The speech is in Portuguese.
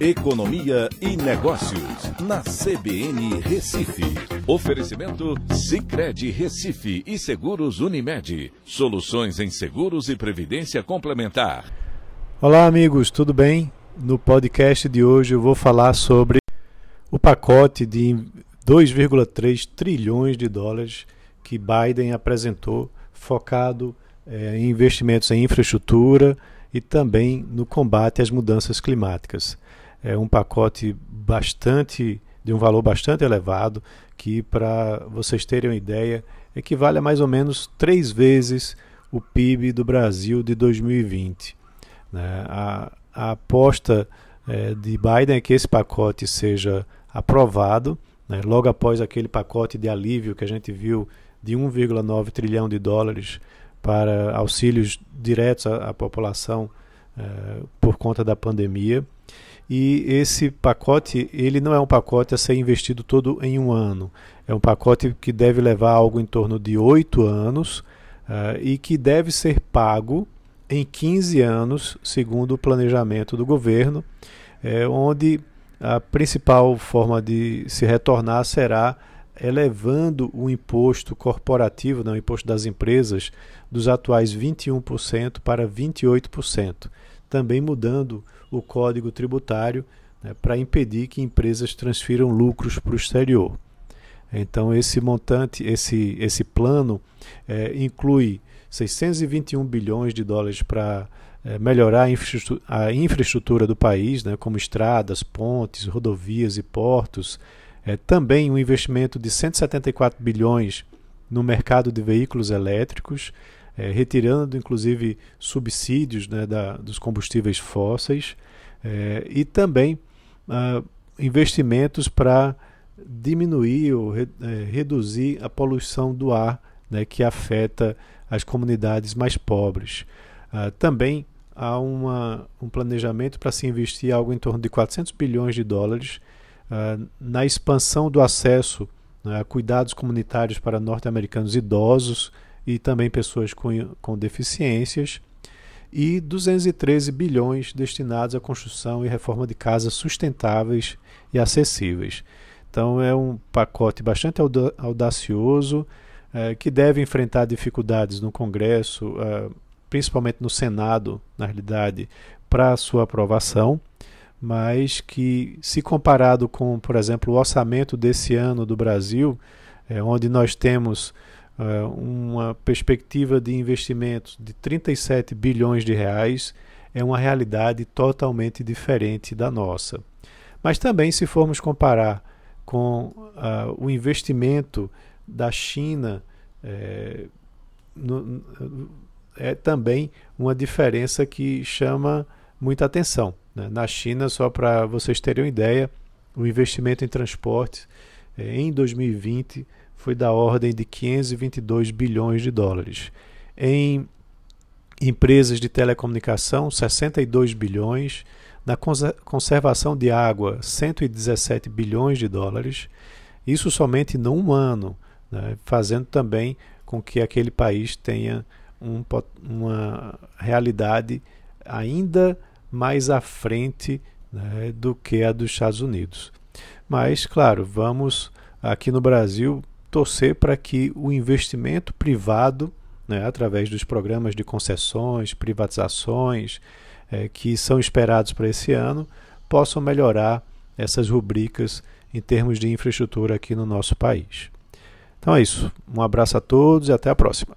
Economia e Negócios, na CBN Recife. Oferecimento Cicred Recife e Seguros Unimed. Soluções em seguros e previdência complementar. Olá, amigos, tudo bem? No podcast de hoje eu vou falar sobre o pacote de 2,3 trilhões de dólares que Biden apresentou, focado é, em investimentos em infraestrutura e também no combate às mudanças climáticas é um pacote bastante de um valor bastante elevado, que para vocês terem uma ideia, equivale a mais ou menos três vezes o PIB do Brasil de 2020. Né? A, a aposta é, de Biden é que esse pacote seja aprovado, né? logo após aquele pacote de alívio que a gente viu de 1,9 trilhão de dólares para auxílios diretos à, à população é, por conta da pandemia. E esse pacote, ele não é um pacote a ser investido todo em um ano. É um pacote que deve levar algo em torno de oito anos uh, e que deve ser pago em 15 anos, segundo o planejamento do governo, é, onde a principal forma de se retornar será elevando o imposto corporativo, não, o imposto das empresas, dos atuais 21% para 28% também mudando o código tributário né, para impedir que empresas transfiram lucros para o exterior. Então esse montante, esse, esse plano é, inclui 621 bilhões de dólares para é, melhorar a infraestrutura, a infraestrutura, do país, né, como estradas, pontes, rodovias e portos. É, também um investimento de 174 bilhões no mercado de veículos elétricos, é, retirando inclusive subsídios né, da, dos combustíveis fósseis é, e também ah, investimentos para diminuir ou re, é, reduzir a poluição do ar né, que afeta as comunidades mais pobres. Ah, também há uma, um planejamento para se investir algo em torno de 400 bilhões de dólares ah, na expansão do acesso né, a cuidados comunitários para norte-americanos idosos e também pessoas com, com deficiências, e 213 bilhões destinados à construção e reforma de casas sustentáveis e acessíveis. Então é um pacote bastante audacioso é, que deve enfrentar dificuldades no Congresso, é, principalmente no Senado, na realidade, para sua aprovação, mas que, se comparado com, por exemplo, o orçamento desse ano do Brasil, é, onde nós temos uma perspectiva de investimentos de 37 bilhões de reais é uma realidade totalmente diferente da nossa. Mas também, se formos comparar com uh, o investimento da China, é, no, é também uma diferença que chama muita atenção. Né? Na China, só para vocês terem uma ideia, o investimento em transporte é, em 2020 foi da ordem de 522 bilhões de dólares. Em empresas de telecomunicação, 62 bilhões. Na conservação de água, 117 bilhões de dólares. Isso somente num ano, né, fazendo também com que aquele país tenha um, uma realidade ainda mais à frente né, do que a dos Estados Unidos. Mas, claro, vamos aqui no Brasil torcer para que o investimento privado, né, através dos programas de concessões, privatizações, é, que são esperados para esse ano, possam melhorar essas rubricas em termos de infraestrutura aqui no nosso país. Então é isso. Um abraço a todos e até a próxima.